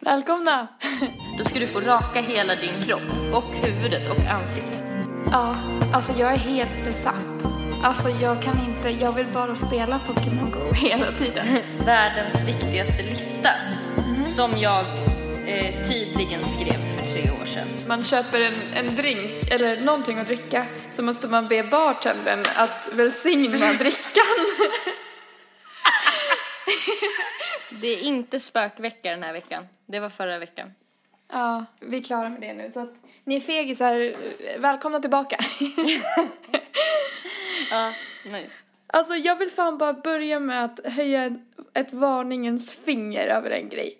Välkomna! Då ska du få raka hela din kropp och huvudet och ansiktet. Ja, alltså jag är helt besatt. Alltså jag kan inte, jag vill bara spela Pokémon Go hela tiden. Världens viktigaste lista som jag eh, tydligen skrev för tre år sedan. Man köper en, en drink eller någonting att dricka så måste man be bartendern att välsigna drickan. Det är inte spökvecka den här veckan. Det var förra veckan. Ja, vi är klara med det nu så att ni är fegisar, välkomna tillbaka. Ja, nice. Alltså jag vill fan bara börja med att höja ett, ett varningens finger över en grej.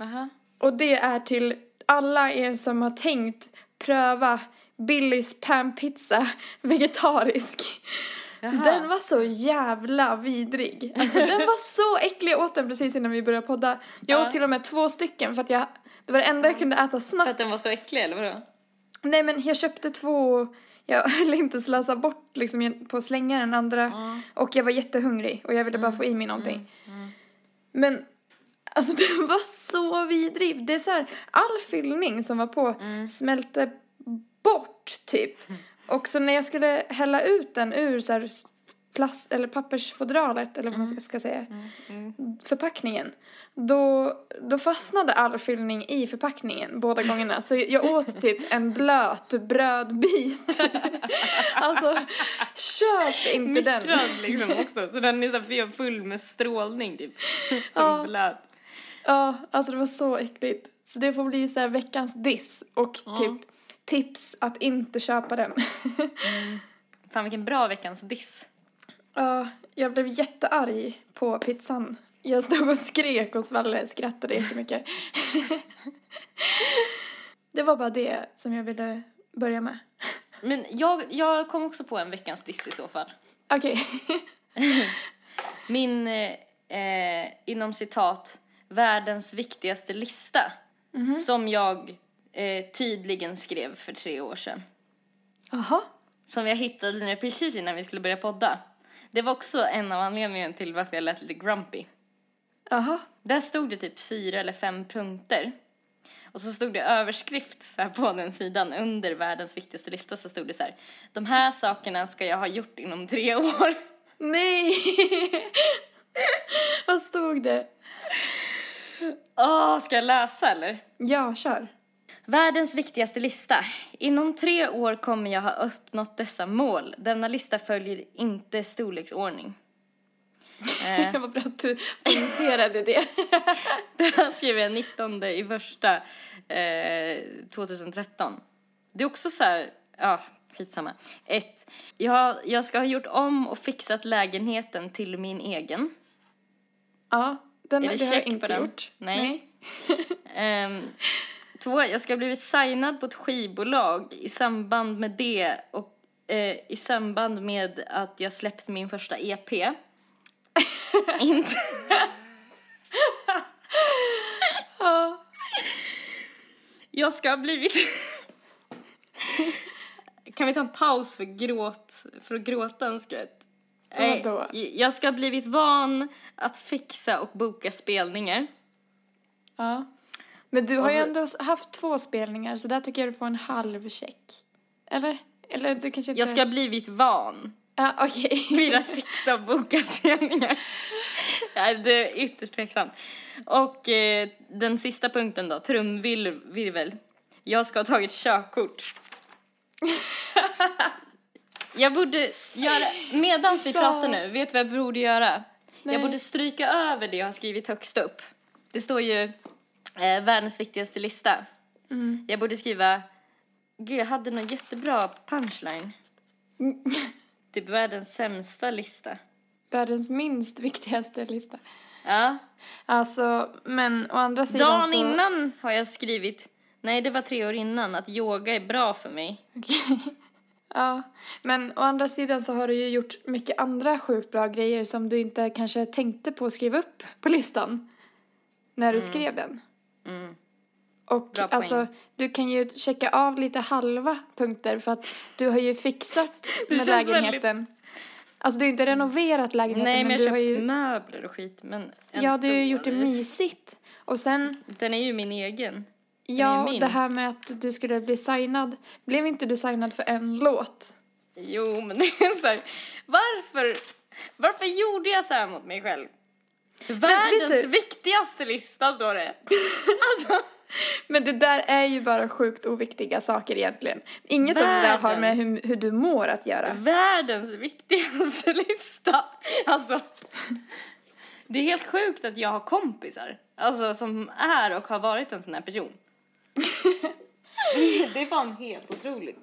Aha. Och det är till alla er som har tänkt pröva Billys panpizza vegetarisk. Jaha. Den var så jävla vidrig. Alltså den var så äcklig. Jag åt den precis innan vi började podda. Jag Ja. åt till och med två stycken för att jag, det var det enda jag kunde äta För snabbt. att den var så äcklig eller vadå? Nej men jag köpte två, jag höll inte slösa bort liksom på att slänga den andra. Ja. Och jag var jättehungrig och jag ville bara få i mig någonting. Men alltså den var så vidrig. Det är så här, all fyllning som var på smälte bort typ. Och så när jag skulle hälla ut den ur så här plast eller pappersfodralet eller vad man ska- ska säga. Förpackningen. Då, då fastnade all fyllning i förpackningen båda gångerna. Så jag åt typ en blöt brödbit. alltså, köp inte den. Mikrad liksom också. Så den är så här full med strålning typ. Som Ja. blöt. Ja, alltså det var så äckligt. Så det får bli så här veckans diss och typ tips att inte köpa den. Fan vilken bra veckans diss. Ja, jag blev jättearg på pizzan. Jag stod och skrek och Svalle skrattade jättemycket. det var bara det som jag ville börja med. Men jag, jag kom också på en veckans diss i så fall. Okej. Min, eh, inom citat, världens viktigaste lista. Som jag eh, tydligen skrev för tre år sedan. Jaha. Som jag hittade nu precis innan vi skulle börja podda. Det var också en av anledningarna till varför jag lät lite grumpy. Jaha. Där stod det typ fyra eller fem punkter. Och så stod det överskrift så här på den sidan under världens viktigaste lista så stod det så här. De här sakerna ska jag ha gjort inom tre år. Nej! Vad stod det? Åh, ska jag läsa eller? Ja, kör. Världens viktigaste lista. Inom tre år kommer jag ha uppnått dessa mål. Denna lista följer inte storleksordning. Eh, var bra att du poängterade det. det här skrev jag 19 i första eh, 2013. Det är också så här, ja, skitsamma. Ett, jag, jag ska ha gjort om och fixat lägenheten till min egen. Ja, den Är det det har jag inte den? gjort. Nej. Ehm, två, jag ska ha blivit signad på ett skivbolag i samband med det och eh, i samband med att jag släppte min första EP. Inte... Jag ska ha blivit... kan vi ta en paus för gråt, för att gråta en skvätt? Vadå? Jag ska ha blivit van att fixa och boka spelningar. Ja. Men du har Och ju ändå haft två spelningar så där tycker jag du får en halv check. Eller? Eller du kanske inte... Jag ska ha blivit van Ja, okej. vid att fixa och boka spelningar. Det är ytterst tveksamt. Och eh, den sista punkten då, trumvirvel. Jag ska ha tagit körkort. Jag borde göra, medans vi pratar nu, vet du vad jag borde göra? Nej. Jag borde stryka över det jag har skrivit högst upp. Det står ju eh, världens viktigaste lista. Mm. Jag borde skriva, gud jag hade någon jättebra punchline. Typ världens sämsta lista. Världens minst viktigaste lista. Ja. Alltså, men å andra sidan Dagen så... innan har jag skrivit Nej, det var tre år innan. Att yoga är bra för mig. Ja, men å andra sidan så har du ju gjort mycket andra sjukt bra grejer som du inte kanske tänkte på att skriva upp på listan när du skrev den. Mm. Och Bra poäng. alltså, du kan ju checka av lite halva punkter för att du har ju fixat med lägenheten. Alltså du har ju inte renoverat lägenheten Nej, men jag du har köpt ju... möbler och skit. Men Ja, du har ju gjort det mysigt. Och sen, Den är ju min egen. ja, min. det här med att du skulle bli signad. Blev inte du signad för en låt? Jo, men det är så här, varför, varför gjorde jag så här mot mig själv? Världens du- viktigaste lista står det. Alltså, Men det där är ju bara sjukt oviktiga saker egentligen. Inget av det där har med Världens. hur, hur du mår att göra. världens viktigaste lista. Alltså, det är helt sjukt att jag har kompisar. Alltså som är och har varit en sån här person. Det är fan helt otroligt.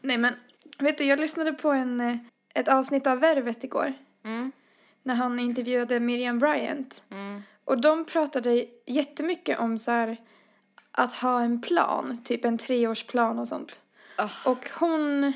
Nej men, vet du, jag lyssnade på en, eh, ett avsnitt av Värvet igår. Mm. När han intervjuade Miriam Bryant. Mm. Och de pratade jättemycket om så här att ha en plan, typ en treårsplan och sånt. Ah. Och hon,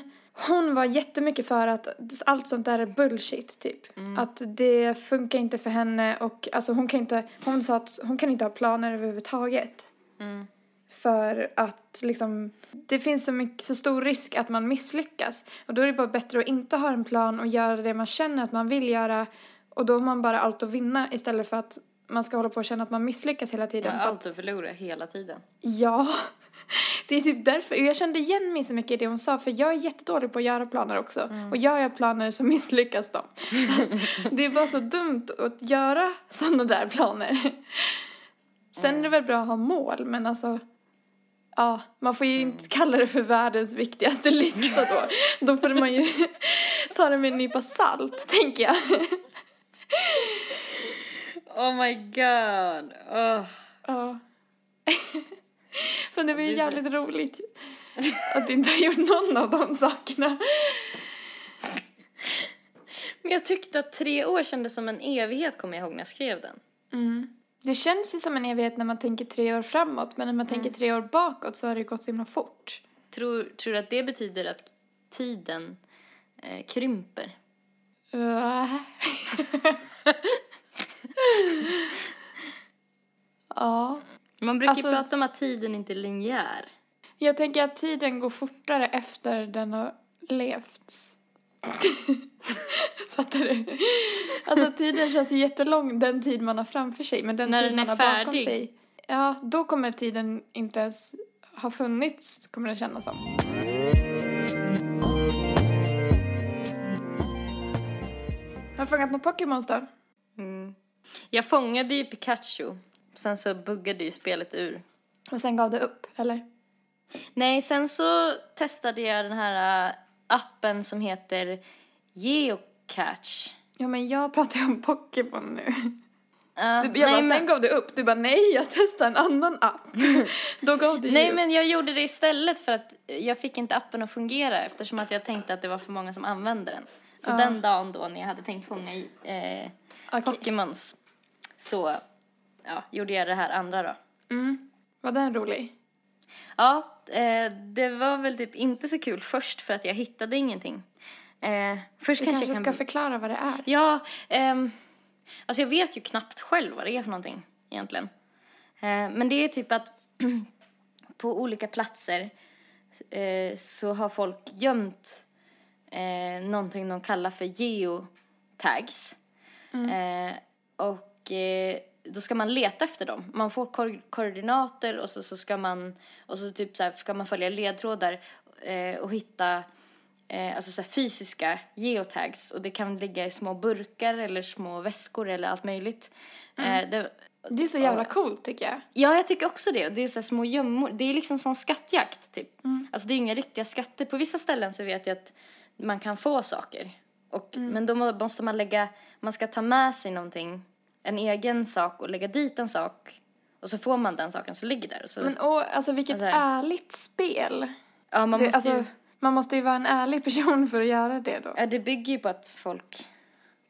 hon var jättemycket för att allt sånt där är bullshit typ. Att det funkar inte för henne och alltså hon kan inte, hon sa att hon kan inte ha planer överhuvudtaget. Mm. För att liksom, det finns så, mycket, så stor risk att man misslyckas. Och då är det bara bättre att inte ha en plan och göra det man känner att man vill göra. Och då har man bara allt att vinna istället för att man ska hålla på och känna att man misslyckas hela tiden. att, allt att förlora hela tiden. ja, det är typ därför. Och jag kände igen mig så mycket i det hon sa. För jag är jättedålig på att göra planer också. Och gör jag planer så misslyckas de. Så det är bara så dumt att göra sådana där planer. Sen är det väl bra att ha mål, men alltså Ja, man får ju inte kalla det för världens viktigaste lista då. Då får man ju ta det med en nypa salt, tänker jag. Oh my god. Oh. Ja. Men det var ju är så- jävligt roligt att du inte har gjort någon av de sakerna. Men jag tyckte att tre år kändes som en evighet kommer jag ihåg när jag skrev den. Mm. Det känns ju som en evighet när man tänker tre år framåt, men när man tänker tre år bakåt så har det gått så himla fort. Tror, tror du att det betyder att tiden eh, krymper? Ja. Man brukar Alltså- prata om att tiden inte är linjär. Jag tänker att tiden går fortare efter den har levts. Fattar du? Alltså tiden känns ju jättelång den tid man har framför sig, men den När tid den man har bakom färdig. sig. Ja, då kommer tiden inte ens ha funnits, kommer det kännas som. Har du fångat några Pokémons då? Mm. Jag fångade ju Pikachu. Sen så buggade ju spelet ur. Och sen gav du upp, eller? Nej, sen så testade jag den här äh, appen som heter Geocache. Ja, men jag pratar ju om Pokémon nu. Ja, Du, jag nej, bara, men, sen gav du upp. Du bara, nej, jag testar en annan app. Då gav du nej, upp. men jag gjorde det istället för att jag fick inte appen att fungera eftersom att jag tänkte att det var för många som använde den. Så Ja. den dagen då när jag hade tänkt fånga eh, Okej. Pokémons så ja, gjorde jag det här andra då. Mm. Var den rolig? Ja, eh, det var väl typ inte så kul först för att jag hittade ingenting. Eh, först Du kanske kanske kan... ska förklara vad det är. Ja, ehm, alltså jag vet ju knappt själv vad det är för någonting egentligen. Eh, men det är typ att på olika platser eh, så har folk gömt eh, någonting de kallar för geotags. Eh, och eh, då ska man leta efter dem. Man får ko- koordinater och så, så ska man och så typ så här ska man följa ledtrådar eh, och hitta eh, alltså så här fysiska geotags och det kan ligga i små burkar eller små väskor eller allt möjligt. Eh, det, Det är så jävla coolt tycker jag. Ja, jag tycker också det. Det är så här små gömmor. Det är liksom som skattjakt, typ. Mm. Alltså det är inga riktiga skatter. På vissa ställen så vet jag att man kan få saker. Och, Mm. Men då må- måste man lägga, man ska ta med sig någonting, en egen sak och lägga dit en sak. Och så får man den saken som ligger där. Och så, Men åh, alltså vilket Alltså- ärligt spel. ja, man det, måste alltså, ju, man måste ju vara en ärlig person för att göra det då. ja, det bygger ju på att folk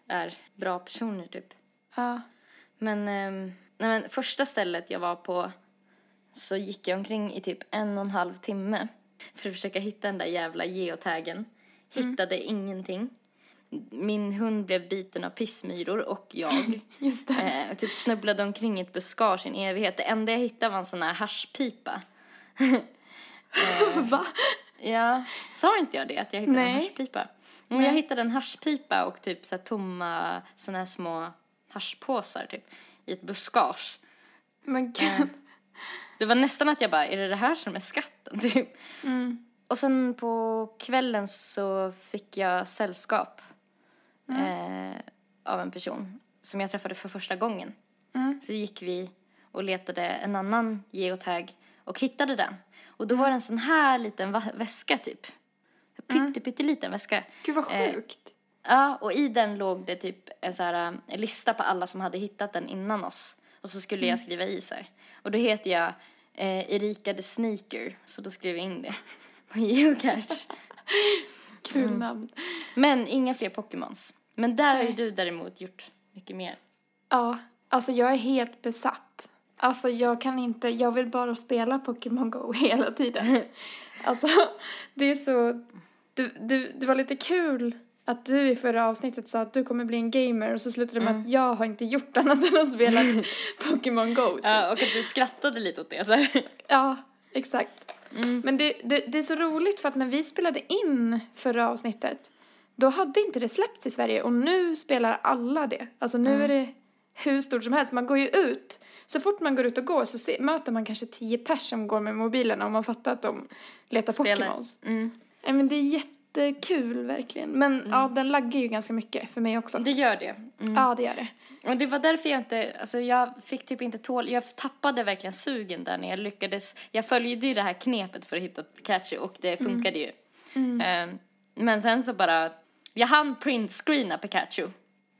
är bra personer, typ. Ja. Men, ehm, nej, men första stället jag var på så gick jag omkring i typ en och en halv timme för att försöka hitta den där jävla geotaggen. Hittade ingenting. Min hund blev biten av pissmyror och jag. Just det. Eh, typ snubblade omkring i ett buskage i en evighet. Det enda jag hittade var en sån här haschpipa. Va? Ja, sa inte jag det? Att jag hittade Nej. en haschpipa? Men jag hittade en haschpipa och typ så här tomma såna här små haschpåsar typ i ett buskage. Men gud. Det var nästan att jag bara, är det det här som är skatten typ? Mm. Och sen på kvällen så fick jag sällskap eh, av en person som jag träffade för första gången. Mm. Så gick vi och letade en annan geotag och hittade den. Och då var det en sån här liten väska typ. Pytte, pytteliten väska. Gud vad Eh, sjukt. Ja, och i den låg det typ en så här eh, lista på alla som hade hittat den innan oss. Och så skulle jag skriva i så här. Och då heter jag eh, Erika the Sneaker, så då skrev jag in det på geocache. Kul namn. Men inga fler Pokémons. Men där har ju Nej. du däremot gjort mycket mer. Ja, alltså jag är helt besatt. Alltså jag kan inte, jag vill bara spela Pokémon Go hela tiden. Alltså det är så, du, du, det var lite kul att du i förra avsnittet sa att du kommer bli en gamer och så slutade det med att jag har inte gjort annat än att spela Pokémon Go. typ. Ja, och att du skrattade lite åt det så här. Ja, exakt. Men det, det, det är så roligt för att när vi spelade in förra avsnittet då hade inte det släppts i Sverige och nu spelar alla det. Alltså nu är det hur stort som helst. Man går ju ut. Så fort man går ut och går så se, möter man kanske tio pers som går med mobilerna och man fattar att de letar. Pokémons. Mm. Nej men det är jättekul verkligen. Men ja, den laggar ju ganska mycket för mig också. Det gör det. Mm. Ja, det gör det. Och det var därför jag inte, alltså jag fick typ inte tål, jag tappade verkligen sugen där när jag lyckades, jag följde ju det här knepet för att hitta Pikachu och det funkade ju. Ehm, men sen så bara, jag hann printscreena Pikachu.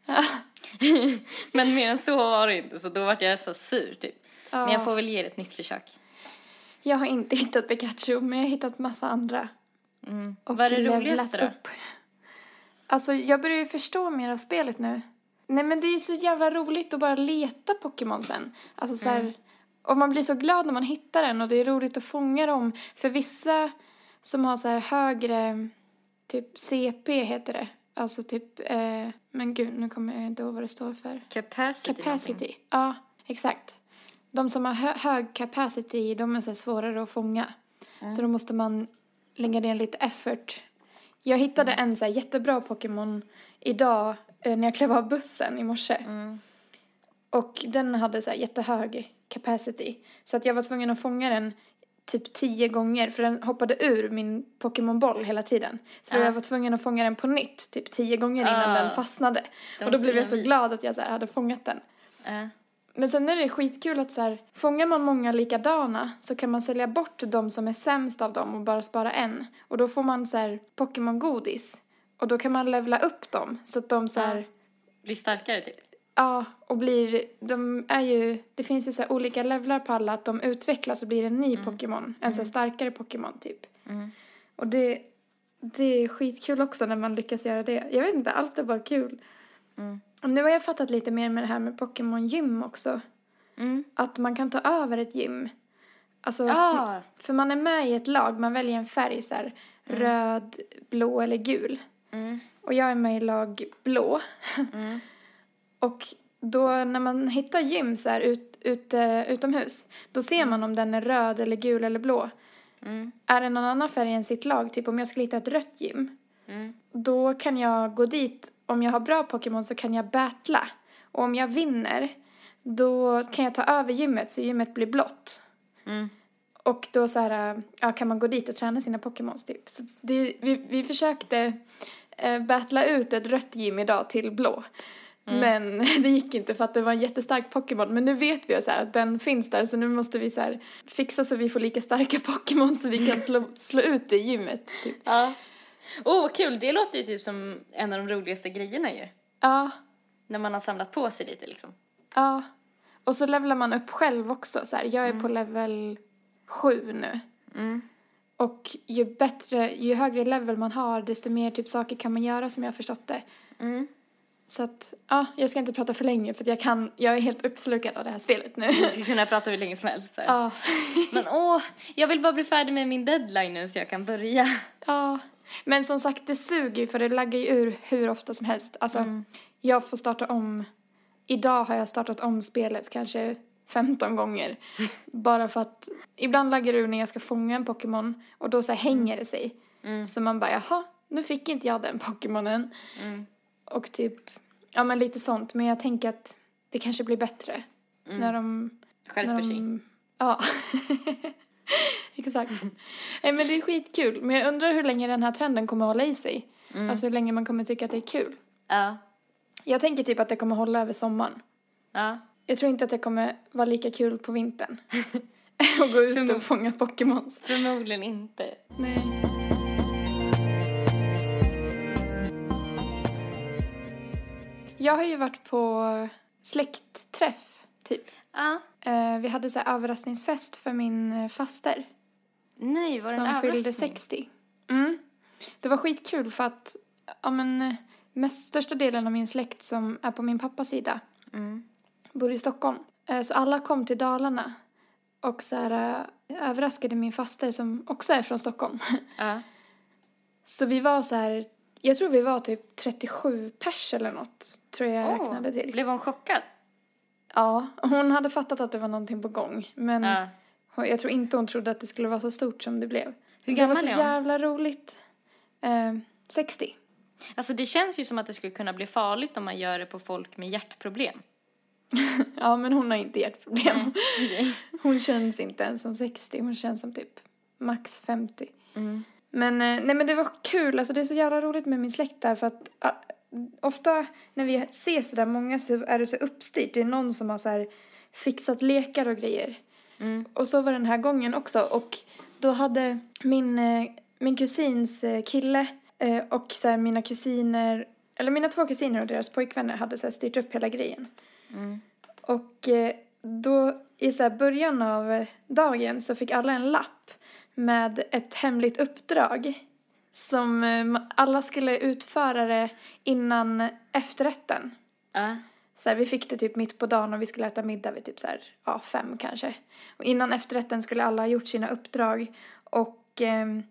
men mer än så var det inte, så då vart jag så sur typ. Men jag får väl ge det ett nytt försök. Jag har inte hittat Pikachu men jag har hittat massa andra. Mm. Och Vad är det roligaste då? upp. Alltså jag börjar ju förstå mer av spelet nu. Nej men det är så jävla roligt att bara leta Pokémon sen. Alltså så här, Mm. och man blir så glad när man hittar den och det är roligt att fånga dem. För vissa som har så här högre, typ CP heter det. Alltså typ, eh, men gud nu kommer jag inte ihåg vad det står för. Capacity. någonting. Capacity, ja exakt. De som har hö- hög capacity, de är så svårare att fånga. Så då måste man lägga ner lite effort. Jag hittade en så jättebra Pokémon idag eh, när jag klev av bussen i morse. Mm. Och den hade så jättehög capacity. Så att jag var tvungen att fånga den typ tio gånger för den hoppade ur min Pokémon-boll hela tiden. Så Ah. jag var tvungen att fånga den på nytt typ tio gånger innan Ah. den fastnade. Den och då blev jag så glad att jag så hade fångat den. Äh. Men sen är det skitkul att så här, fångar man många likadana så kan man sälja bort de som är sämst av dem och bara spara en. Och då får man så här Pokémon-godis. Och då kan man levla upp dem så att de så här, Ja. Bli starkare typ. ja, och blir, de är ju, det finns ju så olika levlar på alla att de utvecklas och blir en ny Pokémon. En så här starkare Pokémon typ. Mm. Och det, det är skitkul också när man lyckas göra det. Jag vet inte, allt är bara kul. Mm. Nu har jag fattat lite mer med det här med Pokémon-gym också. Mm. Att man kan ta över ett gym. Alltså, Ja. för man är med i ett lag, man väljer en färg så här, röd, blå eller gul. Mm. Och jag är med i lag blå. Mm. Och då när man hittar gym så här ut, ut, eh, utomhus, då ser man om den är röd eller gul eller blå. Mm. Är det någon annan färg än sitt lag, typ om jag skulle hitta ett rött gym, Mm. Då kan jag gå dit. Om jag har bra Pokémon så kan jag battla. Och om jag vinner, då kan jag ta över gymmet så gymmet blir blått. Mm. Och då så här, ja, kan man gå dit och träna sina Pokémons typ. Så det, vi, vi försökte eh, battla ut ett rött gym idag till blå. Men det gick inte för att det var en jättestark Pokémon. Men nu vet vi så här att den finns där så nu måste vi så här fixa så vi får lika starka Pokémon så vi kan slå, slå ut det i gymmet. Typ. Ja. Åh, vad kul. Det låter ju typ som en av de roligaste grejerna ju. Ja, När man har samlat på sig lite liksom. ja. Och så levlar man upp själv också. Så här. Jag är på level sju nu. Mm. Och ju bättre, ju högre level man har desto mer typ saker kan man göra som jag har förstått det. Mm. Så att, ja, jag ska inte prata för länge för att jag kan, jag är helt uppslukad av det här spelet nu. Du skulle kunna prata hur länge som helst. Ja, Men åh, jag vill bara bli färdig med min deadline nu så jag kan börja. ja. Men som sagt, det suger ju för det laggar ju ur hur ofta som helst. Alltså, jag får starta om, idag har jag startat om spelet kanske 15 gånger. Bara för att ibland laggar det ur när jag ska fånga en Pokémon och då så här hänger det sig. Så man bara, jaha, nu fick inte jag den Pokémonen. Och typ, ja men lite sånt. Men jag tänker att det kanske blir bättre när de... Skärper när sig. ja. Exakt. Nej men det är skitkul. Men jag undrar hur länge den här trenden kommer hålla i sig. Alltså hur länge man kommer tycka att det är kul. Ja. Jag tänker typ att det kommer hålla över sommaren. Ja. Jag tror inte att det kommer vara lika kul på vintern. att gå ut och fånga Pokémons. Förmodligen inte. Nej. Jag har ju varit på släktträff, typ. Ja. Eh, vi hade så här överraskningsfest för min eh, faster. Nej, var det en som fyllde överraskning? 60. Mm. Det var skitkul för att, ja men, eh, mest största delen av min släkt som är på min pappas sida Mm. bor i Stockholm. Eh, Så alla kom till Dalarna och så här, eh, överraskade min faster som också är från Stockholm. Ja. Så vi var så här, jag tror vi var typ 37 pers eller något, tror jag jag Åh, räknade till. Blev hon chockad? Ja, hon hade fattat att det var någonting på gång. Men Ja. hon- jag tror inte hon trodde att det skulle vara så stort som det blev. Hur det var gammal så är hon? jävla roligt. Eh, 60. Alltså det känns ju som att det skulle kunna bli farligt om man gör det på folk med hjärtproblem. Ja, men hon har inte hjärtproblem. Okej. Hon känns inte ens som 60, hon känns som typ max 50. Mm. Men, eh, nej men det var kul, alltså det är så jävla roligt med min släkt där för att ah, ofta när vi ses sådär många så är det så uppstyrt. Det är någon som har så fixat lekar och grejer. Mm. Och så var den här gången också och då hade min, eh, min kusins eh, kille eh, och så mina kusiner, eller mina två kusiner och deras pojkvänner hade så styrt upp hela grejen. Mm. Och då i så början av dagen så fick alla en lapp med ett hemligt uppdrag som eh, alla skulle utföra det innan efterrätten. Ja. Så här, vi fick det typ mitt på dagen och vi skulle äta middag vid typ så här, ja, fem kanske. Och innan efterrätten skulle alla ha gjort sina uppdrag och ehm,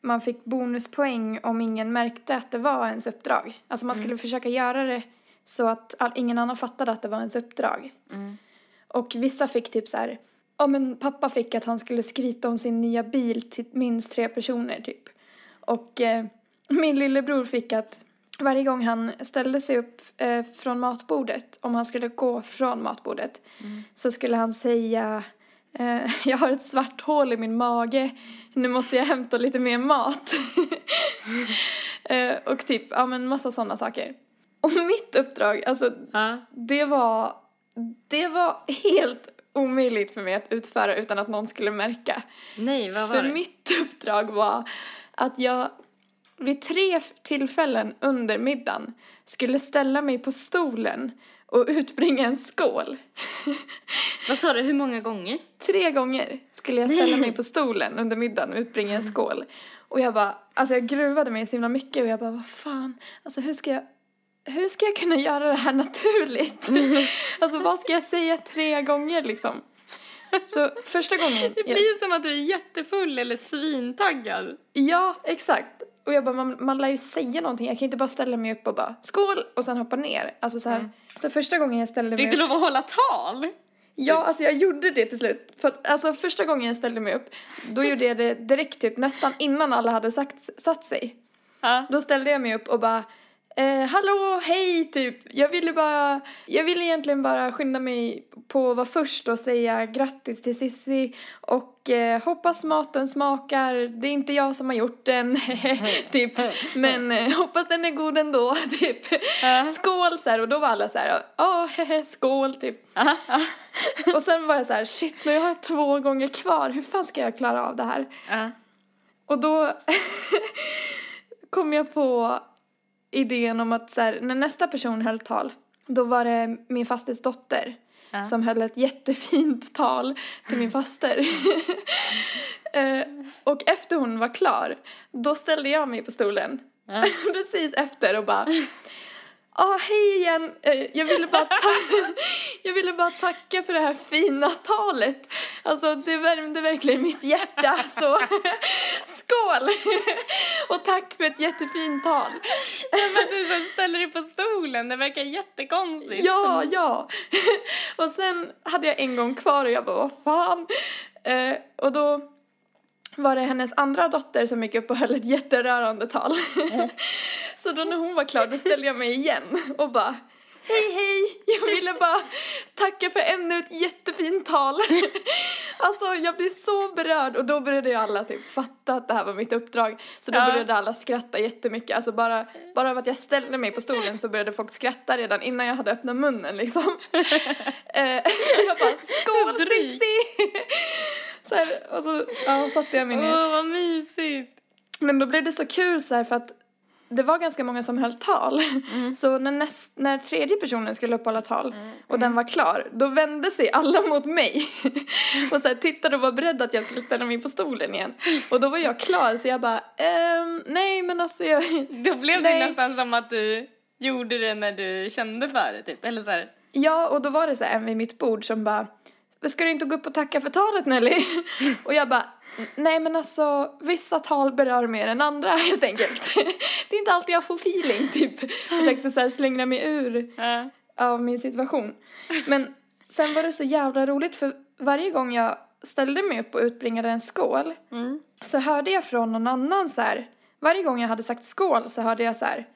man fick bonuspoäng om ingen märkte att det var ens uppdrag. Alltså man skulle försöka göra det så att all, ingen annan fattade att det var ens uppdrag. Mm. Och vissa fick typ så här, ja men pappa fick att han skulle skryta om sin nya bil till minst tre personer typ. Och eh, min lillebror fick att varje gång han ställde sig upp eh, från matbordet, om han skulle gå från matbordet, så skulle han säga eh, jag har ett svart hål i min mage, nu måste jag hämta lite mer mat. eh, och typ, ja men massa sådana saker. Och mitt uppdrag, alltså Ja. det var, det var helt omöjligt för mig att utföra utan att någon skulle märka. Nej, vad var För det? mitt uppdrag var att jag vid tre tillfällen under middagen skulle ställa mig på stolen och utbringa en skål. Vad sa du, hur många gånger? Tre gånger skulle jag ställa mig på stolen under middagen och utbringa en skål. Och jag bara, alltså jag gruvade mig så himla mycket och jag bara, vad fan, alltså hur ska jag, hur ska jag kunna göra det här naturligt? alltså vad ska jag säga tre gånger liksom? Så första gången. Det blir ju som att du är jättefull eller svintaggad. Ja, exakt. Och jag bara, man, man lär ju säga någonting. Jag kan inte bara ställa mig upp och bara skål och sen hoppa ner. Alltså så här. Så första gången jag ställde mig Fick upp. du lov att hålla tal? Ja, alltså jag gjorde det till slut. För att, alltså första gången jag ställde mig upp, då gjorde jag det direkt typ nästan innan alla hade sagt, satt sig. Ja. Då ställde jag mig upp och bara Eh, hallå, hej, typ. Jag ville bara, jag ville egentligen bara skynda mig på att vara först och säga grattis till Sissi och eh, hoppas maten smakar. Det är inte jag som har gjort den, typ. Men eh, hoppas den är god ändå, typ. Skål så här. Och då var alla så här, ja, skål, typ. Och sen var jag så här, shit, jag har två gånger kvar. Hur fan ska jag klara av det här? Och då kom jag på idén om att så här, när nästa person höll tal, då var det min fasters dotter Ja. som höll ett jättefint tal till min faster. eh, och efter hon var klar, då ställde jag mig på stolen Ja. precis efter och bara Ja, hej igen. Eh, Jag ville, bara jag ville bara tacka för det här fina talet. Alltså, det värmde verkligen mitt hjärta. Så skål! Och tack för ett jättefint tal. Men att du så ställer dig på stolen, det verkar jättekonstigt. Ja, ja. Och sen hade jag en gång kvar och jag bara, vad fan. Eh, och då var det hennes andra dotter som gick upp och höll ett jätterörande tal. Så då när hon var klar då ställde jag mig igen och bara Hej hej! Jag ville bara tacka för ännu ett jättefint tal. Alltså jag blev så berörd och då började ju alla typ fatta att det här var mitt uppdrag. Så då Ja. började alla skratta jättemycket. Alltså bara, bara av att jag ställde mig på stolen så började folk skratta redan innan jag hade öppnat munnen liksom. Eh, jag bara skål Dryg. Så här, och så ja, satte jag mig ner. Åh, vad mysigt. Men då blev det så kul så här för att det var ganska många som höll tal. Så när, näst, när tredje personen skulle upp och hålla tal och den var klar, då vände sig alla mot mig. och så här, tittade och var beredda att jag skulle ställa mig på stolen igen. Och då var jag klar så jag bara, ehm, nej men alltså jag... Då blev Nej. det nästan som att du gjorde det när du kände för det typ. Eller så här. Ja, och då var det så här en vid mitt bord som bara Ska du inte gå upp och tacka för talet Nelly? och jag bara Nej men alltså vissa tal berör mer än andra helt enkelt. det är inte alltid jag får feeling typ. Försökte så här slänga mig ur av min situation. Men sen var det så jävla roligt för varje gång jag ställde mig upp och utbringade en skål Mm. så hörde jag från någon annan så här. Varje gång jag hade sagt skål så hörde jag så här.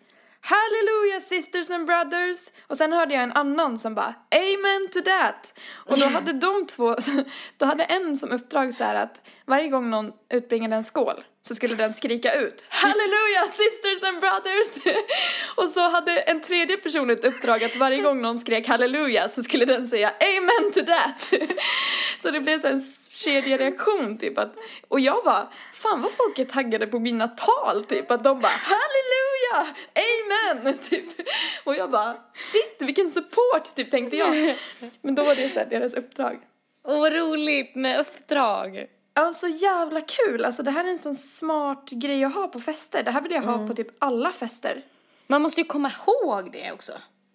Hallelujah sisters and brothers! Och sen hörde jag en annan som bara Amen to that! Och då hade de två, då hade en som uppdrag så här att varje gång någon utbringade en skål så skulle den skrika ut Hallelujah sisters and brothers! Och så hade en tredje person ett uppdrag att varje gång någon skrek Halleluja så skulle den säga Amen to that! Så det blev så en kedjereaktion typ att, och jag bara, fan vad folk är taggade på mina tal typ, att de bara halleluja, amen, typ. Och jag bara, shit vilken support typ tänkte jag. Men då var det så här deras uppdrag. Åh, vad roligt med uppdrag. Ja, så jävla kul, alltså det här är en sån smart grej att ha på fester, det här vill jag ha på typ alla fester. Man måste ju komma ihåg det också.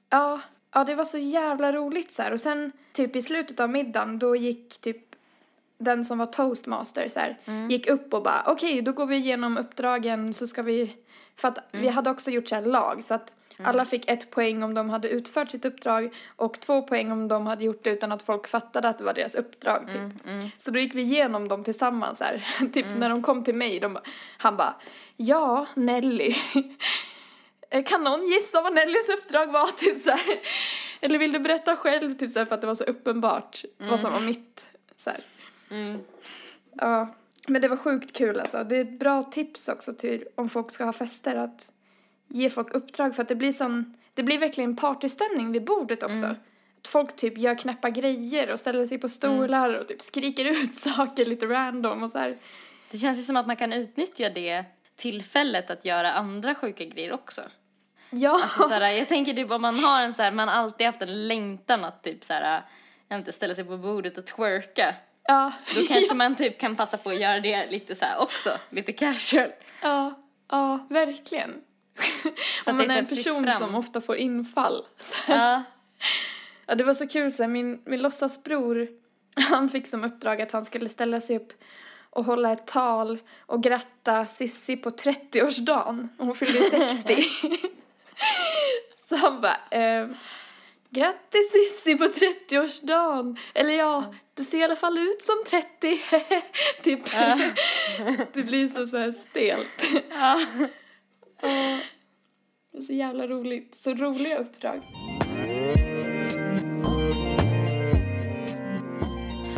Ja, ja det var så jävla roligt så här. och sen typ i slutet av middagen då gick typ den som var toastmaster så här, gick upp och bara okej då går vi igenom uppdragen så ska vi för att vi hade också gjort så här lag så att alla fick ett poäng om de hade utfört sitt uppdrag och två poäng om de hade gjort det utan att folk fattade att det var deras uppdrag typ. Så då gick vi igenom dem tillsammans här. typ när de kom till mig, de, han bara ja Nelly Eh, Kan någon gissa vad Nellys uppdrag var? Typ så här. Eller vill du berätta själv? Typ så här, för att det var så uppenbart vad som var mitt. Så. Mm. Ja. Men det var sjukt kul alltså. Det är ett bra tips också till om folk ska ha fester att ge folk uppdrag för att det blir sån, det blir verkligen partystämning vid bordet också. Att folk typ gör knäppa grejer och ställer sig på stolar och typ skriker ut saker lite random och så här. Det känns ju som att man kan utnyttja det tillfället att göra andra sjuka grejer också. Ja. Alltså så här, jag tänker typ om man har en så här, man har alltid haft en längtan att typ så här, inte ställa sig på bordet och twerka. Ja. Då kanske man typ kan passa på att göra det lite så här också, lite casual. Ja, ja, verkligen. För Om man är är en person fram. som ofta får infall. Ja. Ja, det var så kul så här, min, min låtsasbror, han fick som uppdrag att han skulle ställa sig upp och hålla ett tal och gratta Sissi på 30-årsdagen. Och hon fyllde ju 60. så han bara, ehm, grattis Sissi på 30-årsdagen! Eller ja, du ser i alla fall ut som 30. typ. det blir så, så här stelt. ja. Ja. Det är så jävla roligt. Så roliga uppdrag.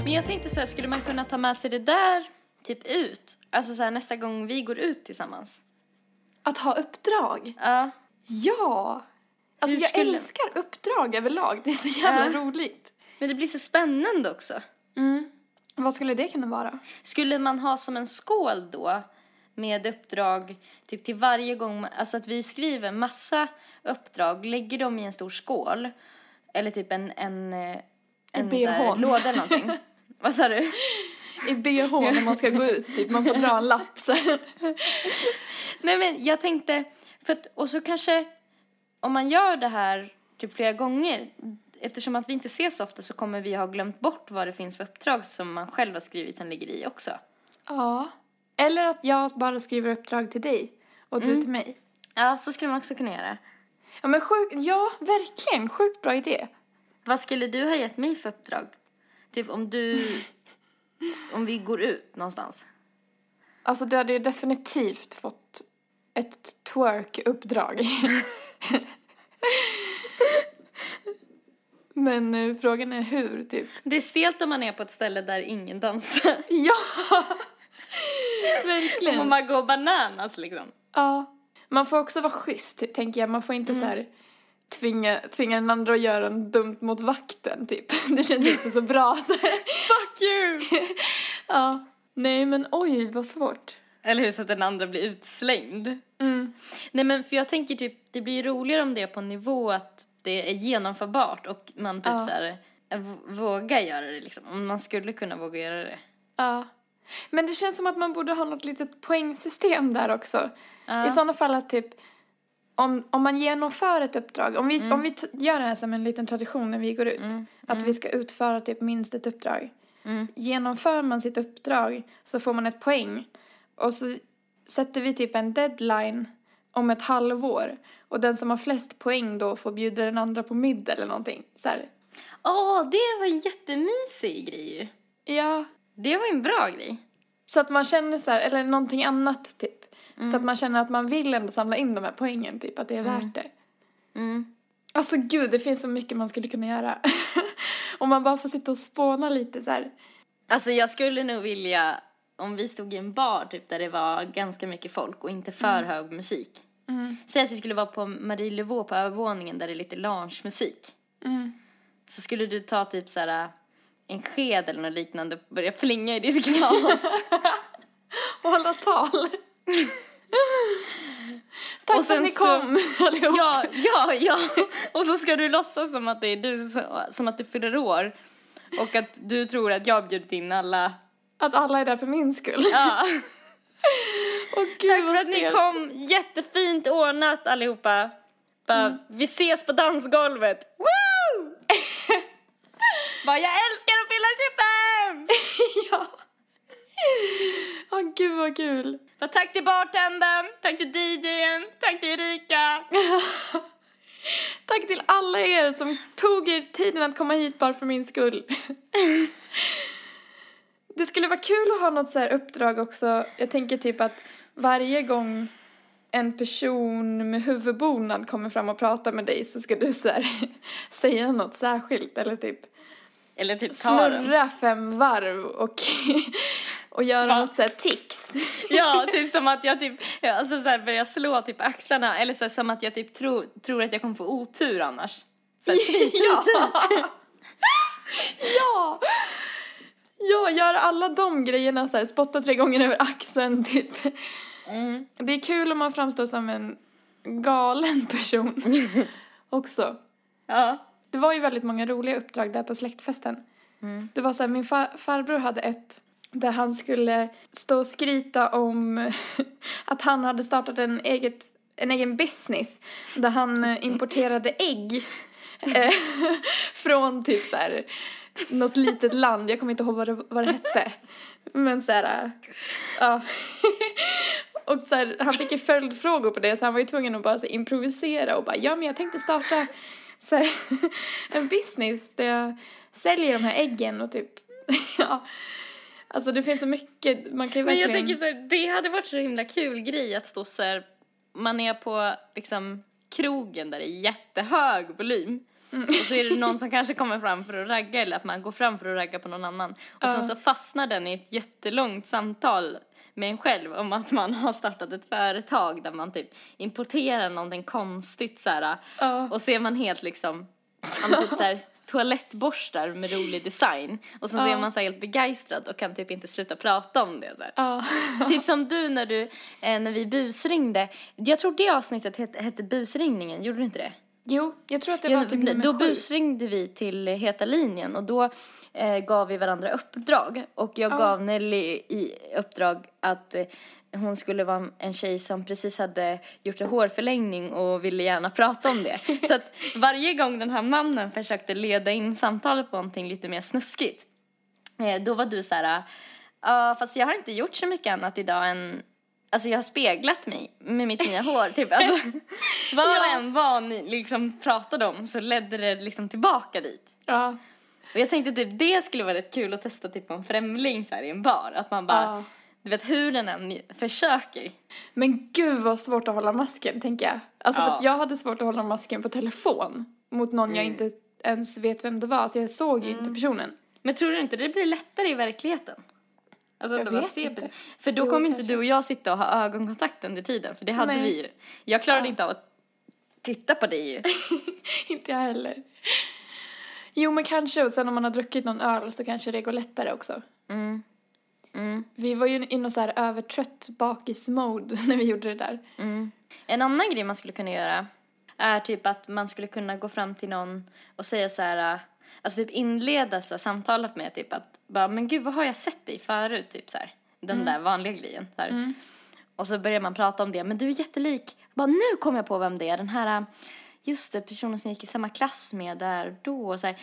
Men jag tänkte så här, skulle man kunna ta med sig det där typ ut? Alltså så här, nästa gång vi går ut tillsammans. Att ha uppdrag? Ja. Ja! Alltså Hur jag skulle- älskar uppdrag överlag. Det är så jävla Ja. roligt. Men det blir så spännande också. Mm. Vad skulle det kunna vara? Skulle man ha som en skål då med uppdrag typ till varje gång, alltså att vi skriver massa uppdrag, lägger dem i en stor skål eller typ en, en, eh, en så här, låda eller någonting. Vad sa du? I bh när man ska gå ut, typ. Man får dra en lapp så här. Nej men jag tänkte, för att, och så kanske om man gör det här typ flera gånger, eftersom att vi inte ses så ofta så kommer vi ha glömt bort vad det finns för uppdrag som man själv har skrivit som ligger i också. Ja. Eller att jag bara skriver uppdrag till dig och du till mig. Ja, så skulle man också kunna göra. Ja men sjukt, ja verkligen, sjukt bra idé. Vad skulle du ha gett mig för uppdrag? Typ om du, om vi går ut någonstans. Alltså du hade ju definitivt fått ett twerk-uppdrag. Men eh, frågan är hur, typ. Det är stelt om man är på ett ställe där ingen dansar. Ja! Om Verkligen. man går bananas liksom. Ja. Man får också vara schysst, typ, tänker jag. Man får inte så här tvinga, tvinga den andra att göra en dumt mot vakten, typ. Det känns inte så bra. Så. Fuck you! ja. Nej, men oj, vad svårt. Eller hur, så att den andra blir utslängd. Mm. Nej men för jag tänker typ, det blir roligare om det är på en nivå att det är genomförbart och man typ Ja. så här eh, vågar göra det liksom. Om man skulle kunna våga göra det. Ja. Men det känns som att man borde ha något litet poängsystem där också. Ja. I sådana fall att typ om, om man genomför ett uppdrag, om vi, om vi gör det här som en liten tradition när vi går ut, att vi ska utföra typ minst ett uppdrag. Mm. Genomför man sitt uppdrag så får man ett poäng och så sätter vi typ en deadline om ett halvår och den som har flest poäng då får bjuda den andra på middag eller någonting. Så här. Åh, det var en jättemysig grej ju. Ja, Det var en bra grej. Så att man känner så här, eller någonting annat typ. Så att man känner att man vill ändå samla in de här poängen, typ att det är värt det. Mm. Alltså gud, det finns så mycket man skulle kunna göra. Om man bara får sitta och spåna lite så här. Alltså jag skulle nog vilja, om vi stod i en bar typ där det var ganska mycket folk och inte för hög musik. Mm. Säg att vi skulle vara på Marie Laveau på övervåningen där det är lite loungemusik. Mm. Så skulle du ta typ så här en sked eller något liknande och börja flinga i ditt glas. Och hålla tal. Tack Och för att ni så- kom allihop. ja, ja, ja. Och så ska du låtsas som att det är du, som att du fyller år. Och att du tror att jag har bjudit in alla. Att alla är där för min skull. Ja. Åh gud Tack för att ni kom. Jättefint ordnat allihopa. Bara, Vi ses på dansgolvet. Woo! Bara, jag älskar att fylla 25! ja. Åh gud vad kul. Bara, tack till bartendern, tack till DJn, tack till Erika. Tack till alla er som tog er tiden att komma hit bara för min skull. Det skulle vara kul att ha något så här uppdrag också. Jag tänker typ att varje gång en person med huvudbonad kommer fram och pratar med dig så ska du så här säga något särskilt eller typ Eller typ ta den. snurra fem varv och, och göra Va? något så här tics. Ja, typ som att jag typ, alltså så här börjar slå typ axlarna. Eller så här, som att jag typ tror, tror att jag kommer få otur annars. Så här, ja! ja! Ja, gör alla de grejerna så här, spotta tre gånger över axeln typ. Mm. Det är kul om man framstår som en galen person också. Ja. Det var ju väldigt många roliga uppdrag där på släktfesten. Det var så här, min fa- farbror hade ett där han skulle stå och skryta om att han hade startat en, eget, en egen business där han importerade ägg eh, från typ så här något litet land, jag kommer inte ihåg vad det, vad det hette. Men så här, ja. Och så här, han fick ju följdfrågor på det så han var ju tvungen att bara så improvisera och bara ja men jag tänkte starta så här, en business där jag säljer de här äggen och typ ja. Alltså det finns så mycket, man kan ju Men jag verkligen... tänker så här, det hade varit så himla kul grej att stå så här, man är på liksom krogen där det är jättehög volym. Mm. Och så är det någon som kanske kommer fram för att ragga eller att man går fram för att ragga på någon annan. Och Ja. sen så fastnar den i ett jättelångt samtal med en själv om att man har startat ett företag där man typ importerar någonting konstigt så här. Ja. Och så är man helt liksom, ja, men typ så här toalettborstar med rolig design. Och så, så är man så helt begeistrad och kan typ inte sluta prata om det så. Ja. Typ som du när du, eh, när vi busringde. Jag tror det avsnittet hette, hette busringningen, gjorde du inte det? Jo, jag tror att det Ja, var typ nummer då sju. busringde vi till Heta linjen och då eh, gav vi varandra uppdrag. Och jag Ja. gav Nelly i uppdrag att eh, hon skulle vara en tjej som precis hade gjort en hårförlängning och ville gärna prata om det. Så att varje gång den här mannen försökte leda in samtalet på någonting lite mer snuskigt, eh, då var du så här, ja fast jag har inte gjort så mycket annat idag än Alltså jag har speglat mig med mitt nya hår typ. Alltså, vad det än var ni liksom pratade om så ledde det liksom tillbaka dit. Ja. Och jag tänkte typ det skulle vara rätt kul att testa typ på en främling så här i en bar. Att man bara, Ja. du vet hur den än försöker. Men gud vad svårt att hålla masken, tänker jag. Alltså för Ja. att jag hade svårt att hålla masken på telefon mot någon jag inte ens vet vem det var. Så jag såg ju inte personen. Men tror du inte det blir lättare i verkligheten? Alltså Jag se inte. För då Jo, kommer inte du och jag sitta och ha ögonkontakt under tiden. För det hade Nej. vi ju. Jag klarade Ja. inte av att titta på dig ju. inte jag heller. Jo men kanske, och sen om man har druckit någon öl så kanske det går lättare också. Mm. Mm. Vi var ju i någon så här övertrött bakis-mode när vi gjorde det där. Mm. En annan grej man skulle kunna göra är typ att man skulle kunna gå fram till någon och säga så här, alltså typ inleda så här, samtalet med typ att bara, men gud vad har jag sett dig förut, typ så här. Den där vanliga grejen. Så här. Och så börjar man prata om det, men du är jättelik. Bara, nu kom jag på vem det är, den här, just det, personen som gick i samma klass med där och då och så här.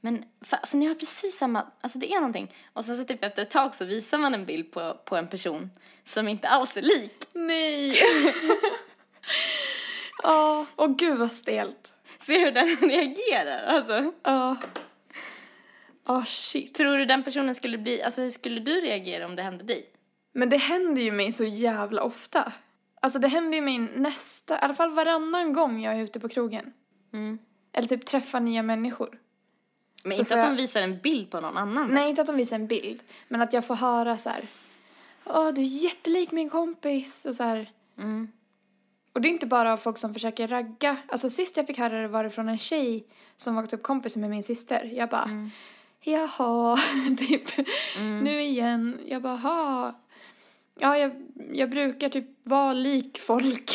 Men för, alltså, ni har precis samma, alltså det är någonting. Och så, så typ efter ett tag så visar man en bild på, på en person som inte alls är lik. Nej! Ja, åh gud vad stelt. Se hur den reagerar. Alltså, Ja. Ja, shit. tror du den personen skulle bli, alltså hur skulle du reagera om det hände dig? Men det händer ju mig så jävla ofta. Alltså det händer ju mig nästa, i alla fall varannan gång jag är ute på krogen. Mm. Eller typ träffar nya människor. Men Så inte att jag- de visar en bild på någon annan. Nej, inte att de visar en bild. Men att jag får höra så här. Åh, du är jättelik min kompis. Och så här. Mm. Och det är inte bara folk som försöker ragga. Alltså sist jag fick höra det var det från en tjej som var typ kompis med min syster. Jag bara, Mm. jaha, typ. Nu igen. Jag bara, ha. Ja, jag, jag brukar typ vara lik folk.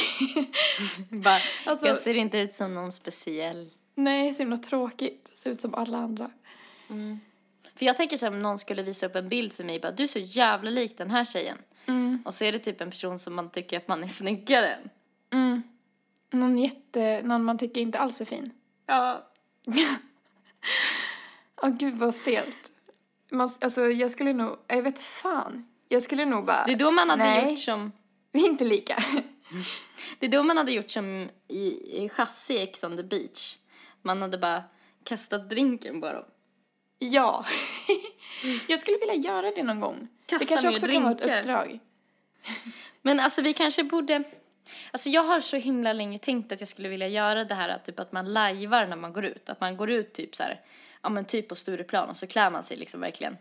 Bara, Alltså- jag ser inte ut som någon speciell. Nej, så himla tråkigt. Ser ut som alla andra. För jag tänker så här, om någon skulle visa upp en bild för mig, bara du är så jävla lik den här tjejen. Mm. Och så är det typ en person som man tycker att man är snyggare än. Mm. Någon jätte, någon man tycker inte alls är fin. Ja. Åh gud vad stelt. Man, alltså jag skulle nog, jag vet fan. Jag skulle nog bara, Det är då man hade Nej. gjort som, vi är inte lika. det är då man hade gjort som i, i chassi Ex on the beach. Man hade bara kastat drinken på dem. ja. jag skulle vilja göra det någon gång. Kasta det kanske också kan vara ett drinkar. uppdrag. Men alltså vi kanske borde, alltså jag har så himla länge tänkt att jag skulle vilja göra det här att typ att man lajvar när man går ut. Att man går ut typ så här, ja men typ på Stureplan och så klär man sig liksom verkligen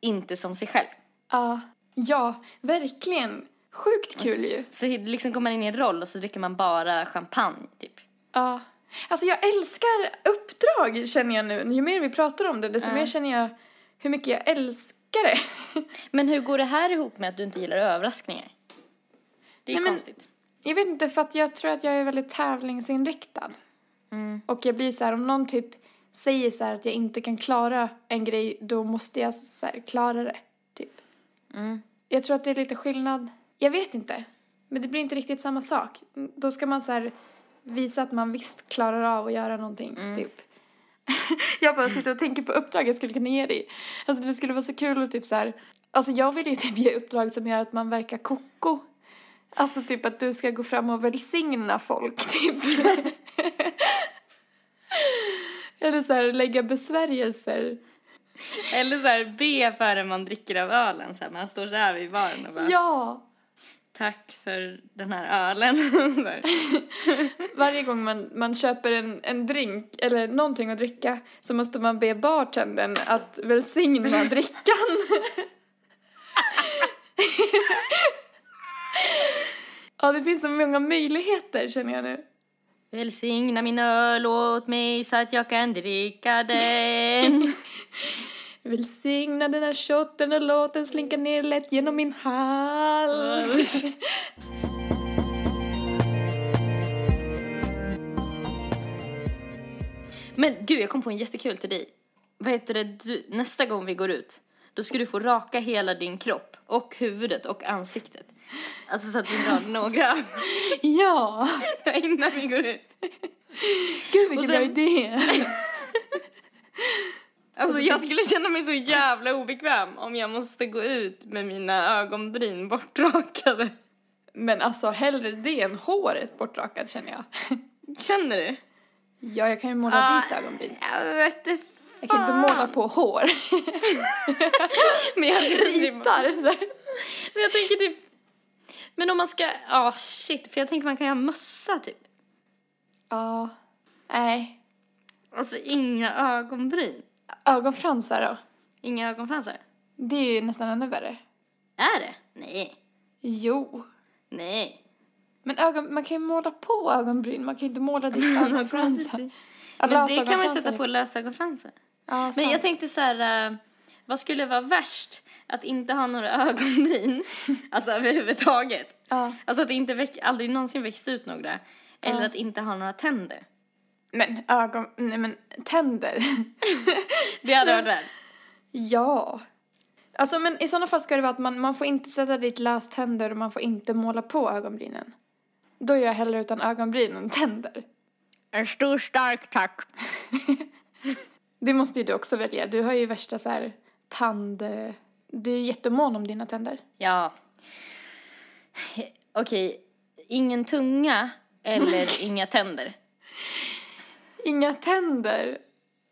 inte som sig själv. Ja, ja, verkligen. Sjukt kul ju. Så liksom går man in i en roll och så dricker man bara champagne typ. Ja. Alltså jag älskar uppdrag känner jag nu. Ju mer vi pratar om det desto Ja. mer känner jag hur mycket jag älskar det. Men hur går det här ihop med att du inte gillar överraskningar? Det är Nej, men- konstigt. Jag vet inte för att jag tror att jag är väldigt tävlingsinriktad. Mm. Och jag blir så här om någon typ säger så här att jag inte kan klara en grej då måste jag så här klara det. Typ. Mm. Jag tror att det är lite skillnad. Jag vet inte. Men det blir inte riktigt samma sak. Då ska man så här visa att man visst klarar av att göra någonting. Mm. Typ. jag bara sitter och tänker på uppdrag jag skulle kunna ge dig. Alltså det skulle vara så kul att typ så här. Alltså jag vill ju typ ge uppdrag som gör att man verkar koko. Alltså typ att du ska gå fram och välsigna folk typ. Eller så här lägga besvärjelser. Eller så här be före man dricker av ölen. Så här, man står så här vid baren och bara Ja! tack för den här ölen. Varje gång man, man köper en, en drink eller någonting att dricka så måste man be bartendern att välsigna drickan. ja, det finns så många möjligheter känner jag nu. Välsigna min öl åt mig så att jag kan dricka den. Välsigna den här shotten och låt den slinka ner lätt genom min hals. Men gud, jag kom på en jättekul till dig. Vad heter det, du, nästa gång vi går ut, då ska du få raka hela din kropp och huvudet och ansiktet. Alltså så att inte har några Ja! innan vi går ut. Gud vilken Och bra sen- idé! Alltså jag skulle känna mig så jävla obekväm om jag måste gå ut med mina ögonbryn bortrakade. Men alltså hellre det än håret bortrakat känner jag. Känner du? Ja, jag kan ju måla Ah. dit ögonbryn. Jag vet inte Jag kan inte måla på hår. Men jag Ritar så. Men jag tänker typ... Men om man ska... Ja, shit. För jag tänker man kan göra mössa typ. Ja. Nej. Alltså inga ögonbryn. Ögonfransar då? Inga ögonfransar. Det är ju nästan ännu värre. Är det? Nej. Jo. Nej. Men ögon, man kan ju måla på ögonbryn, man kan ju inte måla dit ögonfransar. Men det kan man lösögonfransar. sätta på lösögonfransar. Ja, Men sant. jag tänkte så här, eh, vad skulle vara värst? Att inte ha några ögonbryn, alltså överhuvudtaget. Ja. Alltså att det inte väck, aldrig någonsin växt ut några. Eller Ja. att inte ha några tänder. Men ögon, nej men tänder. Det hade varit värst. ja. Alltså men i sådana fall ska det vara att man, man får inte sätta dit löständer och man får inte måla på ögonbrynen. Då gör jag hellre utan ögonbryn än tänder. En stor stark tack. Det måste ju du också välja. Du har ju värsta så här tand... Du är jättemån om dina tänder. Ja. Okej, ingen tunga eller inga tänder. Inga tänder.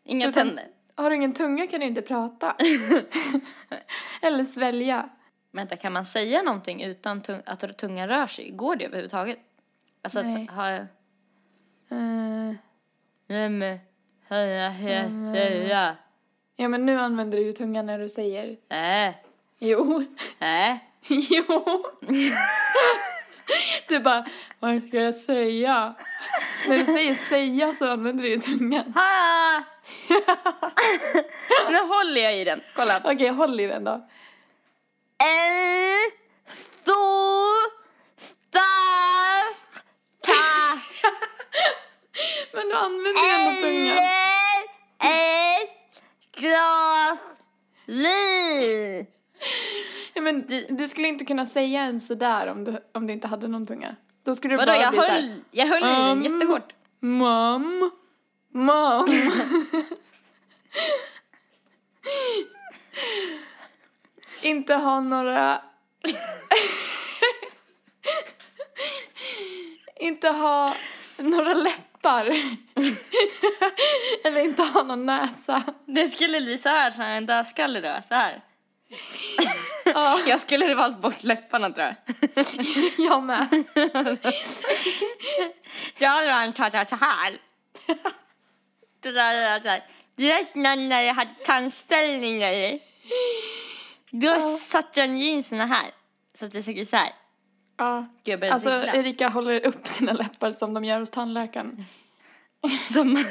Inga Utan- tänder. Har du ingen tunga kan du inte prata. Eller svälja. Vänta, kan man säga någonting utan tung- att tungan rör sig? Går det överhuvudtaget? Alltså Nej. att ha... Nej men... Höja, höja, höja. Ja men nu använder du ju tungan när du säger Äh, jo. äh. jo. du bara, vad ska jag säga? när du säger säga så använder du ju tungan. Ha! nu håller jag i den. Kolla. Okej, håll i den då. En stark tack. Men du använder ju ändå tungan. Glas vin. Ja, men du, du skulle inte kunna säga en sådär om du, om du inte hade någon tunga. Då skulle du Vadå, bara jag bli såhär. höll, jag höll i den Um. jättehårt. Mam. Mam. inte ha några... inte ha några läppar. Eller inte ha någon näsa. Det skulle bli så här, här en dödskalle då, så här. Ja, Jag skulle valt bort läpparna tror jag. jag med. Jag hade han tagit så här. Du vet när jag hade tandställningar Då satte jag jeansen här. Så att det såg ut så här. Ja. Gud, Alltså. Erika håller upp sina läppar som de gör hos tandläkaren. Som,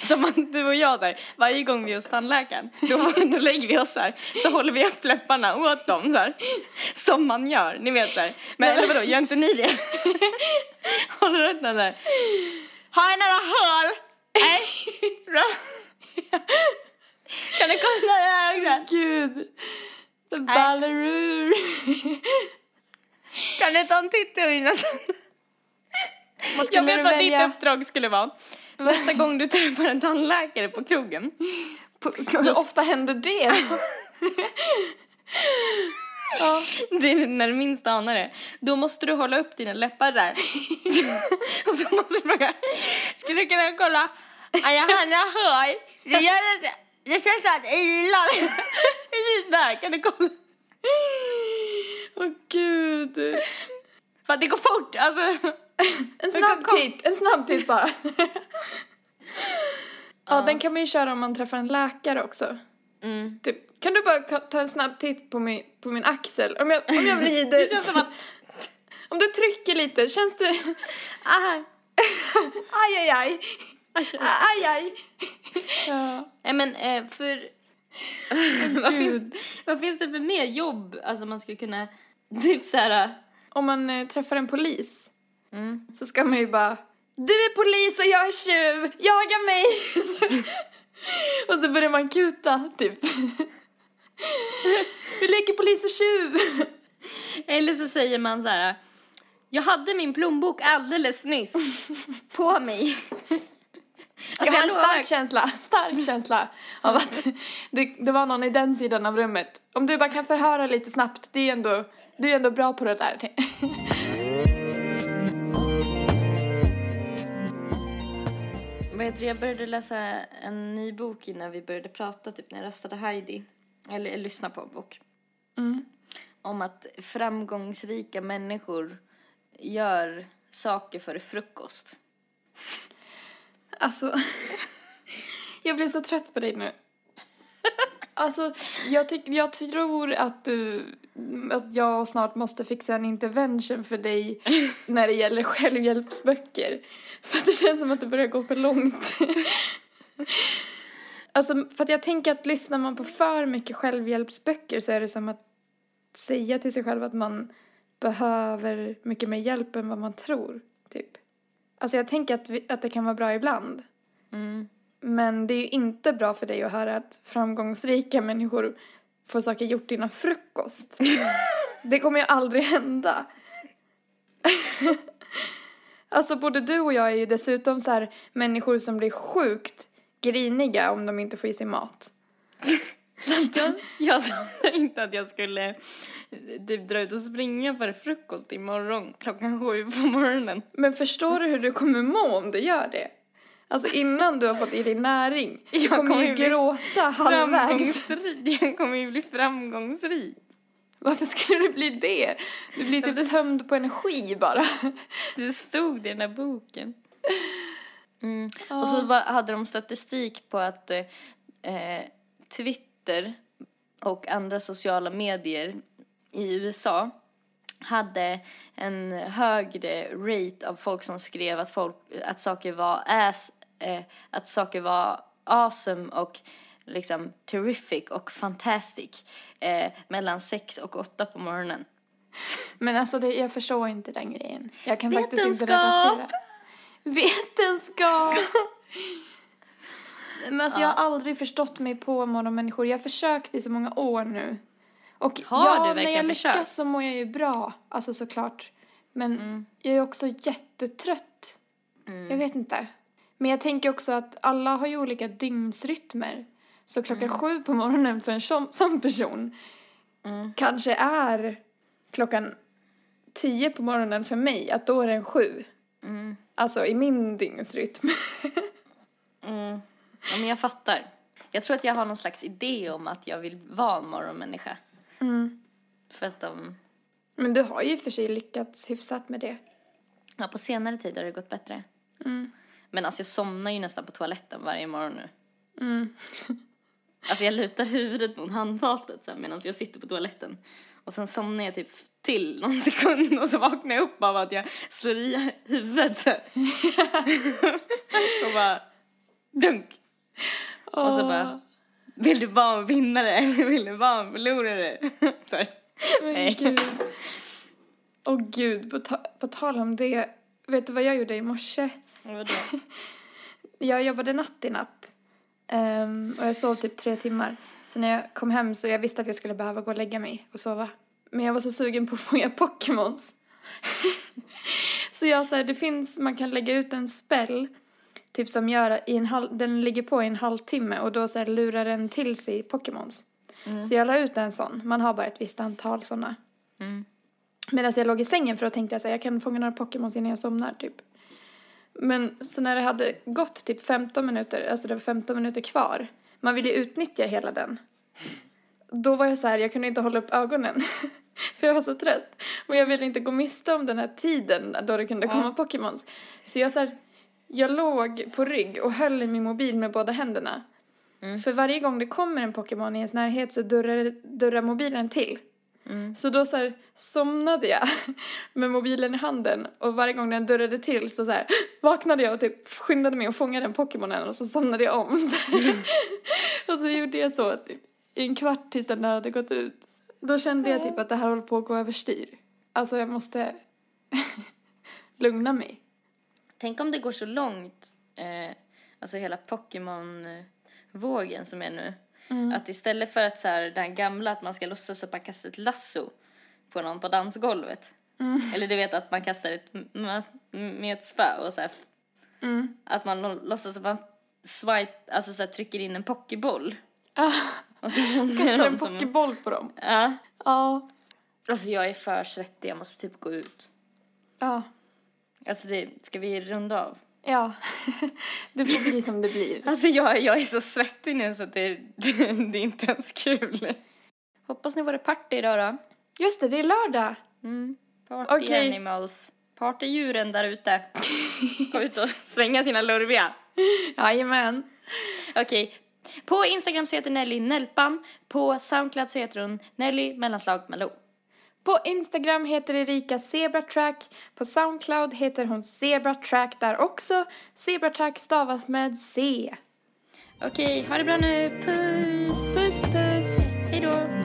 som att du och jag så här, varje gång vi är hos tandläkaren, då, då lägger vi oss så här, så håller vi upp läpparna åt dem så här. Som man gör, ni vet så här. Men eller vadå, gör inte ni det? håller upp den där. Har jag några hål? Nej. Kan du kolla det här också? Gud. The ballerur. Kan du ta en titt i mina tänder? Vad Jag vet du vad välja? ditt uppdrag skulle vara. Nästa gång du träffar en tandläkare på krogen På, hur ofta händer det? ja. Det är när du minst anar det. Då måste du hålla upp dina läppar där. och så måste du fråga, skulle du kunna kolla? Ja, jag hår. Det gör inte. Det känns som att jag ilar. Precis där, kan du kolla? Åh gud. För att det går fort, alltså. En snabb titt, en snabb titt bara. ja, den kan man ju köra om man träffar en läkare också. Mm. Typ, kan du bara ta en snabb titt på min, på min axel? Om jag, om jag vrider... Det känns som att, Om du trycker lite, känns det... Aj, aj, aj. Aj, aj. Ja. Nej men eh, för... vad, finns, vad finns det för mer jobb? Alltså man skulle kunna, typ så här... Om man eh, träffar en polis Mm. så ska man ju bara Du är polis och jag är tjuv, jaga mig! och så börjar man kuta, typ. Vi leker polis och tjuv! Eller så säger man så här. Jag hade min plånbok alldeles nyss på mig. jag har en stark känsla, stark känsla av att det, det var någon i den sidan av rummet. Om du bara kan förhöra lite snabbt, det är ändå, du är ändå bra på det där. Vad heter det? Jag började läsa en ny bok innan vi började prata, typ när jag röstade Heidi. Eller, lyssna på en bok. Mm. Om att framgångsrika människor gör saker för frukost. Alltså, jag blir så trött på dig nu. Alltså, jag, tyck, jag tror att du, att jag snart måste fixa en intervention för dig när det gäller självhjälpsböcker. För att det känns som att det börjar gå för långt. Alltså, för att jag tänker att lyssnar man på för mycket självhjälpsböcker så är det som att säga till sig själv att man behöver mycket mer hjälp än vad man tror, typ. Alltså jag tänker att, vi, att det kan vara bra ibland. Mm. Men det är ju inte bra för dig att höra att framgångsrika människor får saker gjort innan frukost. det kommer ju aldrig hända. Alltså både du och jag är ju dessutom så här människor som blir sjukt griniga om de inte får i sig mat. Jag sa inte att jag skulle typ dra ut och springa för frukost imorgon klockan sju på morgonen. Men förstår du hur du kommer må om du gör det? Alltså innan du har fått i dig näring. Du Jag kommer kommer ju gråta halvvägs. Jag kommer ju bli framgångsrik. Varför skulle du bli det? Du blir det- typ tömd på energi bara. Det stod i den här boken. Mm. Och så var, hade de statistik på att eh, eh, Twitter och andra sociala medier i USA hade en högre rate av folk som skrev att, folk, att saker var ass, eh, att saker var awesome och liksom terrific och fantastic eh, mellan sex och åtta på morgonen. Men alltså det, jag förstår inte den grejen. Jag kan faktiskt inte Vetenskap! relatera. Vetenskap! Men alltså jag har aldrig förstått mig på morgonmänniskor. Jag har försökt i så många år nu. Och Har ja, du när jag verkligen lyckas försökt? så mår jag ju bra. Alltså såklart. Men jag är också jättetrött. Jag vet inte. Men jag tänker också att alla har ju olika dygnsrytmer. Så klockan sju på morgonen för en sån, sån person kanske är klockan tio på morgonen för mig, att då är den sju. Alltså i min dygnsrytm. Mm. Ja, men jag fattar. Jag tror att jag har någon slags idé om att jag vill vara en morgonmänniska. För att de, Men du har ju för sig lyckats hyfsat med det. ja, på senare tid har det gått bättre. Mm. Men alltså jag somnar ju nästan på toaletten varje morgon nu. Mm. Alltså jag lutar huvudet mot handfatet så här, medan jag sitter på toaletten. Och sen somnar jag typ till någon sekund och så vaknar jag upp av att jag slår i huvudet så och bara dunk. Och så bara, vill du vara en vinnare eller vill du vara en förlorare? Så här. Men Nej. gud. Åh gud, på, ta- på tal om det. Vet du vad jag gjorde i morse? Vadå? Jag jobbade natt i natt. Ehm, och jag sov typ tre timmar. Så när jag kom hem så jag visste att jag skulle behöva gå och lägga mig och sova. Men jag var så sugen på att fånga Pokémons. så jag så här, det finns, man kan lägga ut en spell. Typ som gör, i en halv, den ligger på i en halvtimme och då så här lurar den till sig Pokémons. Så jag la ut en sån. Man har bara ett visst antal såna. Mm. Medan jag låg i sängen för då tänkte jag så här, jag kan fånga några Pokémons innan jag somnar typ. Men så när det hade gått typ 15 minuter, alltså det var 15 minuter kvar, man ville ju utnyttja hela den. Då var jag så här, jag kunde inte hålla upp ögonen. för jag var så trött. Och jag ville inte gå miste om den här tiden då det kunde komma Pokémons. Så jag så här, jag låg på rygg och höll i min mobil med båda händerna. För varje gång det kommer en Pokémon i ens närhet så durrar, durrar mobilen till. Så då så här, somnade jag med mobilen i handen och varje gång den durrade till så, så här, vaknade jag och typ skyndade mig att fånga den Pokémonen och så somnade jag om. Så här. och så gjorde jag så typ, i en kvart tills den hade gått ut. Då kände jag typ att det här håller på att gå överstyr. Alltså jag måste lugna mig. Tänk om det går så långt, eh, alltså hela Pokémon-vågen som är nu. Att istället för att så här, det här gamla att man ska låtsas att man kastar ett lasso på någon på dansgolvet. Eller du vet att man kastar ett med ett spö och så här, Att man låtsas att man swipe, alltså så här, trycker in en pokéboll. Ah, Och så är kastar en pokéboll på dem. Ja. Ja. Alltså jag är för svettig, jag måste typ gå ut. Ja. Alltså det, ska vi runda av? Ja. det får bli som det blir. Alltså jag, jag är så svettig nu så att det, det, det är inte ens kul. Hoppas ni var det party idag då. Just det, det är lördag. Mm. Party Okej. animals. Partydjuren där ute. Ska ut och svänga sina lurviga. Jajamän. Okej. På Instagram så heter Nelly Nelpan. På Soundcloud så heter hon Nelly mellanslag Malou. På Instagram heter Erika Zebratrack. På Soundcloud heter hon Zebratrack där också. Zebratrack stavas med C. Okej, ha det bra nu. Puss! Puss puss! Hej då!